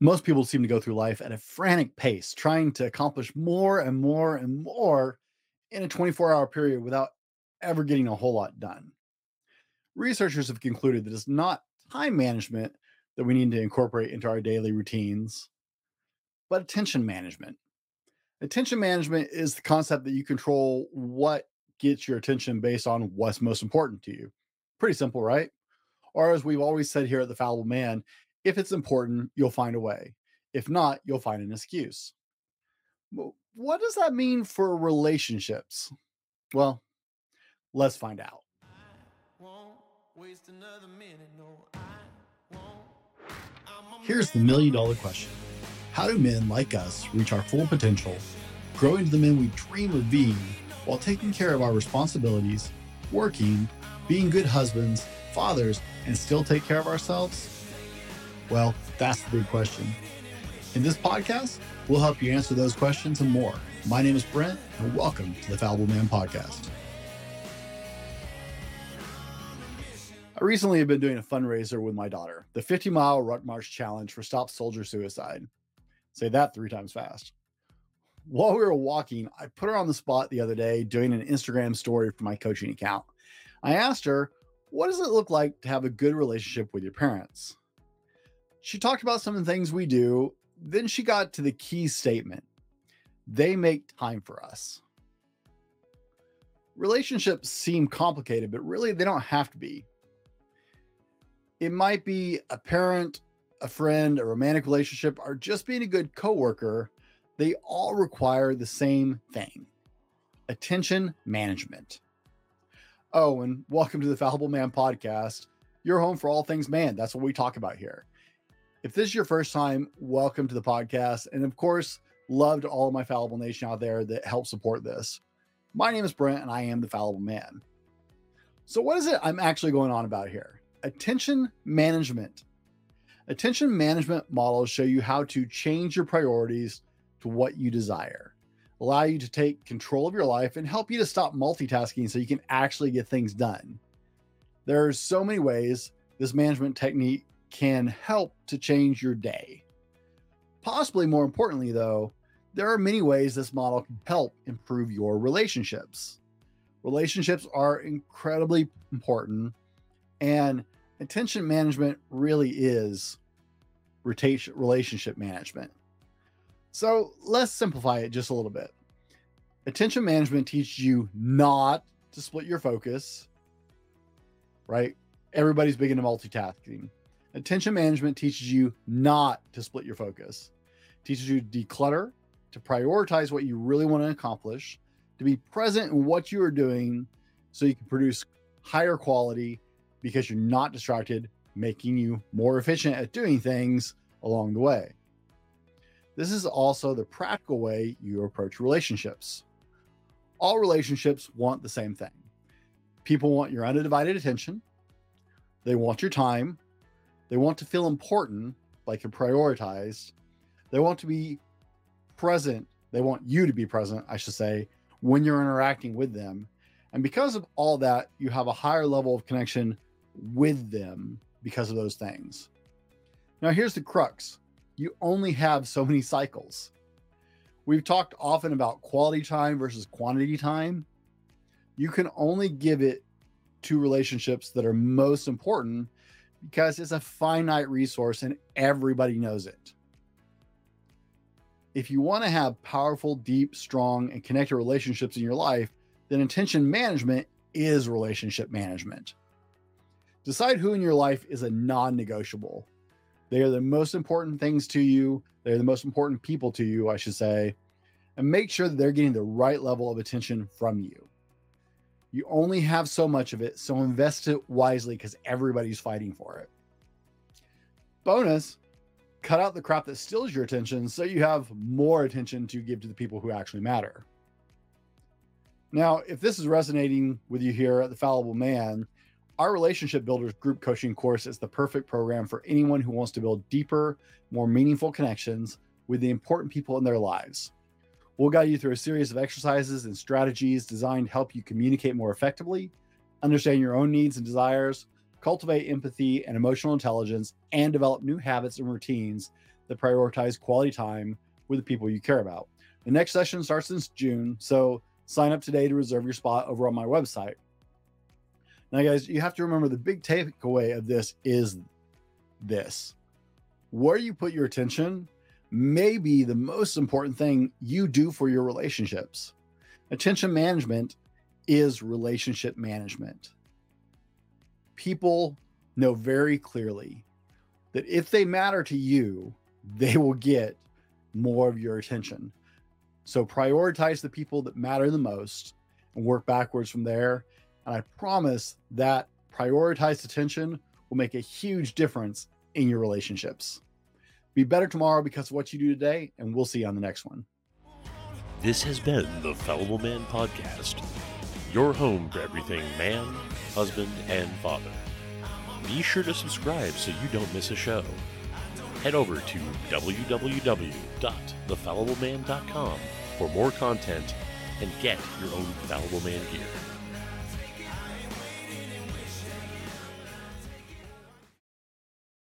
Most people seem to go through life at a frantic pace, trying to accomplish more and more and more in a 24 hour period without ever getting a whole lot done. Researchers have concluded that it's not time management that we need to incorporate into our daily routines, but attention management. Attention management is the concept that you control what gets your attention based on what's most important to you. Pretty simple, right? Or as we've always said here at the Fallible Man, if it's important, you'll find a way. If not, you'll find an excuse. What does that mean for relationships? Well, let's find out. Here's the million dollar question How do men like us reach our full potential, grow into the men we dream of being, while taking care of our responsibilities, working, being good husbands, fathers, and still take care of ourselves? Well, that's the big question. In this podcast, we'll help you answer those questions and more. My name is Brent, and welcome to the Fallible Man Podcast. I recently have been doing a fundraiser with my daughter, the 50 mile ruck march challenge for Stop Soldier Suicide. Say that three times fast. While we were walking, I put her on the spot the other day doing an Instagram story for my coaching account. I asked her, What does it look like to have a good relationship with your parents? She talked about some of the things we do. Then she got to the key statement they make time for us. Relationships seem complicated, but really they don't have to be. It might be a parent, a friend, a romantic relationship, or just being a good coworker. They all require the same thing attention management. Oh, and welcome to the Fallible Man podcast. Your home for all things man. That's what we talk about here. If this is your first time, welcome to the podcast. And of course, love to all of my Fallible Nation out there that help support this. My name is Brent and I am the Fallible Man. So, what is it I'm actually going on about here? Attention management. Attention management models show you how to change your priorities to what you desire, allow you to take control of your life, and help you to stop multitasking so you can actually get things done. There are so many ways this management technique can help to change your day. Possibly more importantly, though, there are many ways this model can help improve your relationships. Relationships are incredibly important, and attention management really is relationship management. So let's simplify it just a little bit. Attention management teaches you not to split your focus, right? Everybody's big into multitasking. Attention management teaches you not to split your focus, teaches you to declutter, to prioritize what you really want to accomplish, to be present in what you are doing so you can produce higher quality because you're not distracted, making you more efficient at doing things along the way. This is also the practical way you approach relationships. All relationships want the same thing. People want your undivided attention. They want your time. They want to feel important, like and prioritized. They want to be present. They want you to be present, I should say, when you're interacting with them. And because of all that, you have a higher level of connection with them because of those things. Now, here's the crux you only have so many cycles. We've talked often about quality time versus quantity time. You can only give it to relationships that are most important because it's a finite resource and everybody knows it. If you want to have powerful, deep, strong, and connected relationships in your life, then attention management is relationship management. Decide who in your life is a non negotiable. They are the most important things to you. They're the most important people to you, I should say. And make sure that they're getting the right level of attention from you. You only have so much of it, so invest it wisely because everybody's fighting for it. Bonus, cut out the crap that steals your attention so you have more attention to give to the people who actually matter. Now, if this is resonating with you here at the Fallible Man, our Relationship Builders group coaching course is the perfect program for anyone who wants to build deeper, more meaningful connections with the important people in their lives. We'll guide you through a series of exercises and strategies designed to help you communicate more effectively, understand your own needs and desires, cultivate empathy and emotional intelligence, and develop new habits and routines that prioritize quality time with the people you care about. The next session starts in June, so sign up today to reserve your spot over on my website. Now, guys, you have to remember the big takeaway of this is this where you put your attention may be the most important thing you do for your relationships. Attention management is relationship management. People know very clearly that if they matter to you, they will get more of your attention. So prioritize the people that matter the most and work backwards from there. And I promise that prioritized attention will make a huge difference in your relationships. Be better tomorrow because of what you do today, and we'll see you on the next one. This has been the Fallible Man Podcast, your home for everything man, husband, and father. Be sure to subscribe so you don't miss a show. Head over to www.thefallibleman.com for more content and get your own Fallible Man gear.